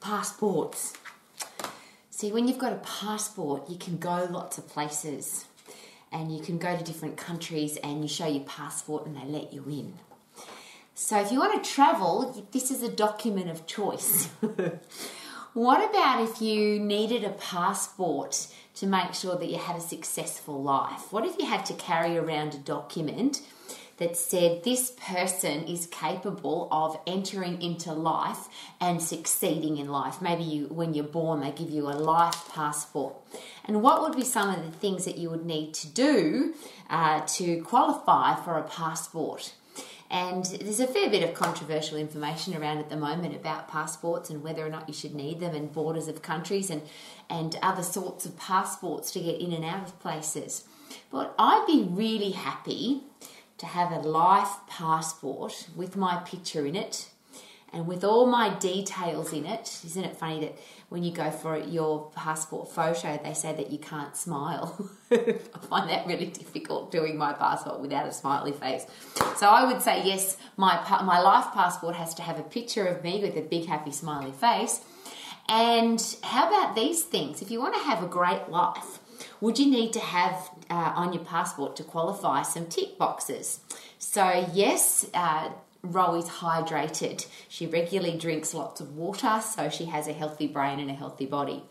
passports. See, when you've got a passport, you can go lots of places and you can go to different countries and you show your passport and they let you in. So, if you want to travel, this is a document of choice. what about if you needed a passport to make sure that you had a successful life? What if you had to carry around a document that said this person is capable of entering into life and succeeding in life. Maybe you, when you're born, they give you a life passport. And what would be some of the things that you would need to do uh, to qualify for a passport? And there's a fair bit of controversial information around at the moment about passports and whether or not you should need them and borders of countries and, and other sorts of passports to get in and out of places. But I'd be really happy to have a life passport with my picture in it and with all my details in it. Isn't it funny that when you go for your passport photo, they say that you can't smile? I find that really difficult doing my passport without a smiley face. So I would say yes, my my life passport has to have a picture of me with a big happy smiley face. And how about these things? If you want to have a great life, would you need to have uh, on your passport to qualify some tick boxes? So, yes, uh, Ro is hydrated. She regularly drinks lots of water, so she has a healthy brain and a healthy body.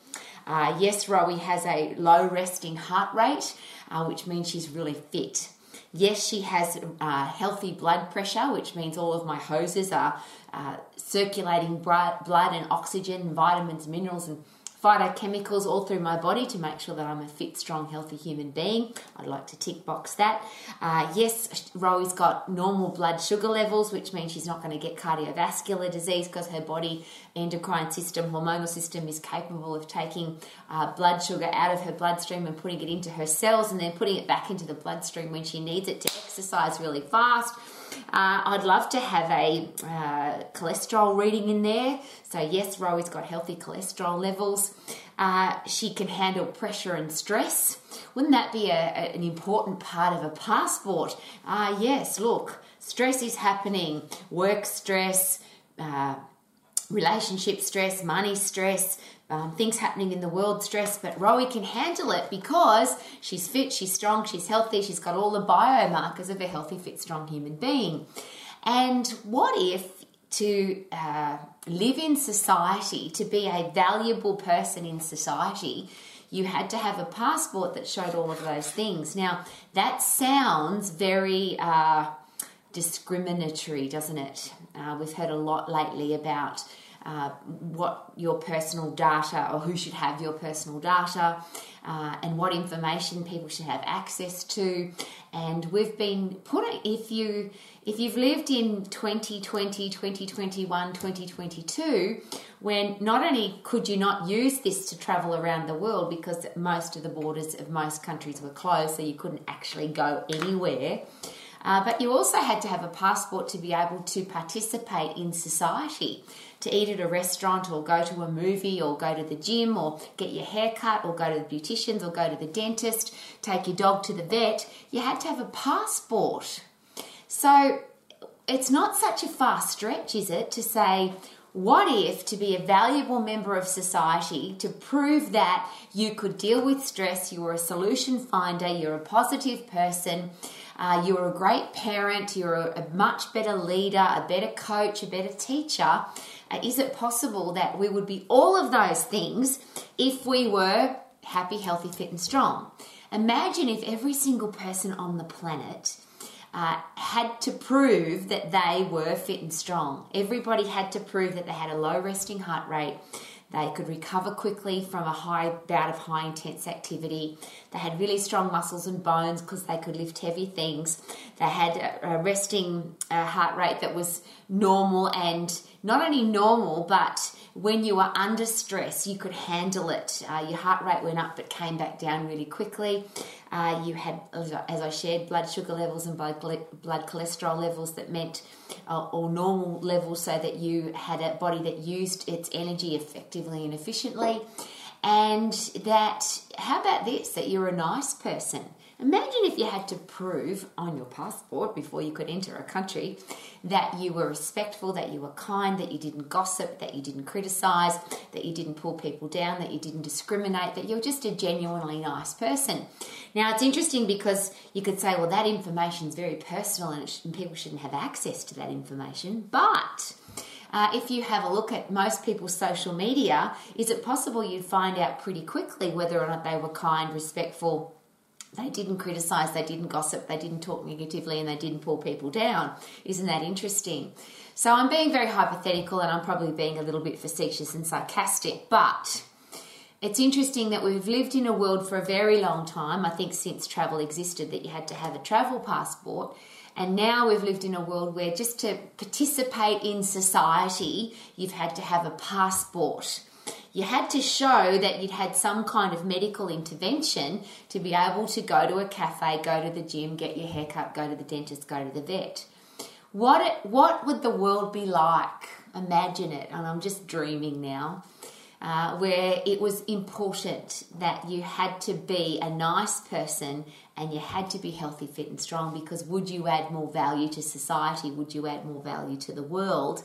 Uh, yes, Rowie has a low resting heart rate, uh, which means she's really fit. Yes, she has uh, healthy blood pressure, which means all of my hoses are uh, circulating blood and oxygen, vitamins, minerals, and phytochemicals all through my body to make sure that I'm a fit, strong, healthy human being. I'd like to tick box that. Uh, yes, Rowie's got normal blood sugar levels, which means she's not going to get cardiovascular disease because her body endocrine system, hormonal system is capable of taking uh, blood sugar out of her bloodstream and putting it into her cells and then putting it back into the bloodstream when she needs it to exercise really fast. Uh, I'd love to have a uh, cholesterol reading in there. So, yes, Rowie's got healthy cholesterol levels. Uh, she can handle pressure and stress. Wouldn't that be a, a, an important part of a passport? Uh, yes, look, stress is happening, work stress, uh, relationship stress, money stress, um, things happening in the world, stress, but Rowie can handle it because she's fit, she's strong, she's healthy, she's got all the biomarkers of a healthy, fit, strong human being. And what if to uh, live in society, to be a valuable person in society, you had to have a passport that showed all of those things? Now, that sounds very uh, discriminatory, doesn't it? Uh, we've heard a lot lately about uh, what your personal data or who should have your personal data uh, and what information people should have access to and we've been put if you if you've lived in 2020 2021 2022 when not only could you not use this to travel around the world because most of the borders of most countries were closed so you couldn't actually go anywhere uh, but you also had to have a passport to be able to participate in society to eat at a restaurant or go to a movie or go to the gym or get your hair cut or go to the beauticians or go to the dentist, take your dog to the vet, you had to have a passport. So it's not such a far stretch, is it, to say, what if to be a valuable member of society, to prove that you could deal with stress, you're a solution finder, you're a positive person, uh, you're a great parent, you're a, much better leader, a better coach, a better teacher, uh, is it possible that we would be all of those things if we were happy, healthy, fit, and strong? Imagine if every single person on the planet uh, had to prove that they were fit and strong. Everybody had to prove that they had a low resting heart rate. They could recover quickly from a high bout of high intense activity. They had really strong muscles and bones because they could lift heavy things. They had a, resting uh, heart rate that was normal and not only normal, but when you were under stress, you could handle it. Uh, your heart rate went up but came back down really quickly. Uh, you had, as I shared, blood sugar levels and blood, cholesterol levels that meant, uh, or normal levels, so that you had a body that used its energy effectively and efficiently. And that, how about this, that you're a nice person? Imagine if you had to prove on your passport before you could enter a country that you were respectful, that you were kind, that you didn't gossip, that you didn't criticize, that you didn't pull people down, that you didn't discriminate, that you're just a genuinely nice person. Now, it's interesting because you could say, well, that information is very personal and, sh- and people shouldn't have access to that information, but uh, if you have a look at most people's social media, is it possible you'd find out pretty quickly whether or not they were kind, respectful, they didn't criticize, they didn't gossip, they didn't talk negatively, and they didn't pull people down. Isn't that interesting? So I'm being very hypothetical and I'm probably being a little bit facetious and sarcastic, but it's interesting that we've lived in a world for a very long time, I think since travel existed, that you had to have a travel passport. And now we've lived in a world where just to participate in society, you've had to have a passport you had to show that you'd had some kind of medical intervention to be able to go to a cafe, go to the gym, get your haircut, go to the dentist, go to the vet. What it, what would the world be like? Imagine it, and I'm just dreaming now. Uh, where it was important that you had to be a nice person and you had to be healthy, fit, and strong because would you add more value to society? Would you add more value to the world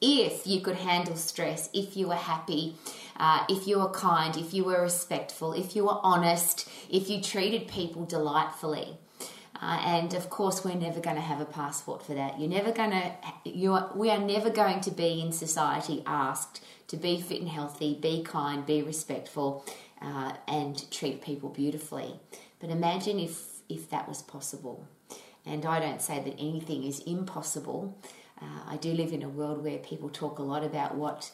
if you could handle stress, if you were happy, uh, if you were kind, if you were respectful, if you were honest, if you treated people delightfully. Uh, and of course, we're never going to have a passport for that. You're never going to. You we are never going to be in society asked to be fit and healthy, be kind, be respectful, uh, and treat people beautifully. But imagine if if that was possible. And I don't say that anything is impossible. Uh, I do live in a world where people talk a lot about what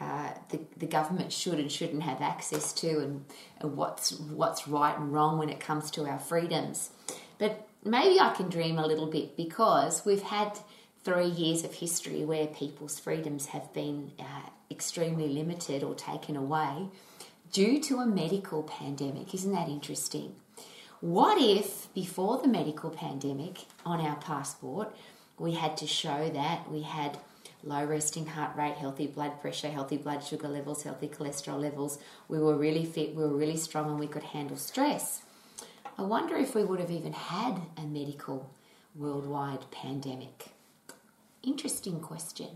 uh, the, the government should and shouldn't have access to and, and what's what's right and wrong when it comes to our freedoms. But maybe I can dream a little bit because we've had three years of history where people's freedoms have been uh, extremely limited or taken away due to a medical pandemic. Isn't that interesting? What if before the medical pandemic on our passport we had to show that we had low resting heart rate, healthy blood pressure, healthy blood sugar levels, healthy cholesterol levels. We were really fit, we were really strong, and we could handle stress. I wonder if we would have even had a medical worldwide pandemic. Interesting question.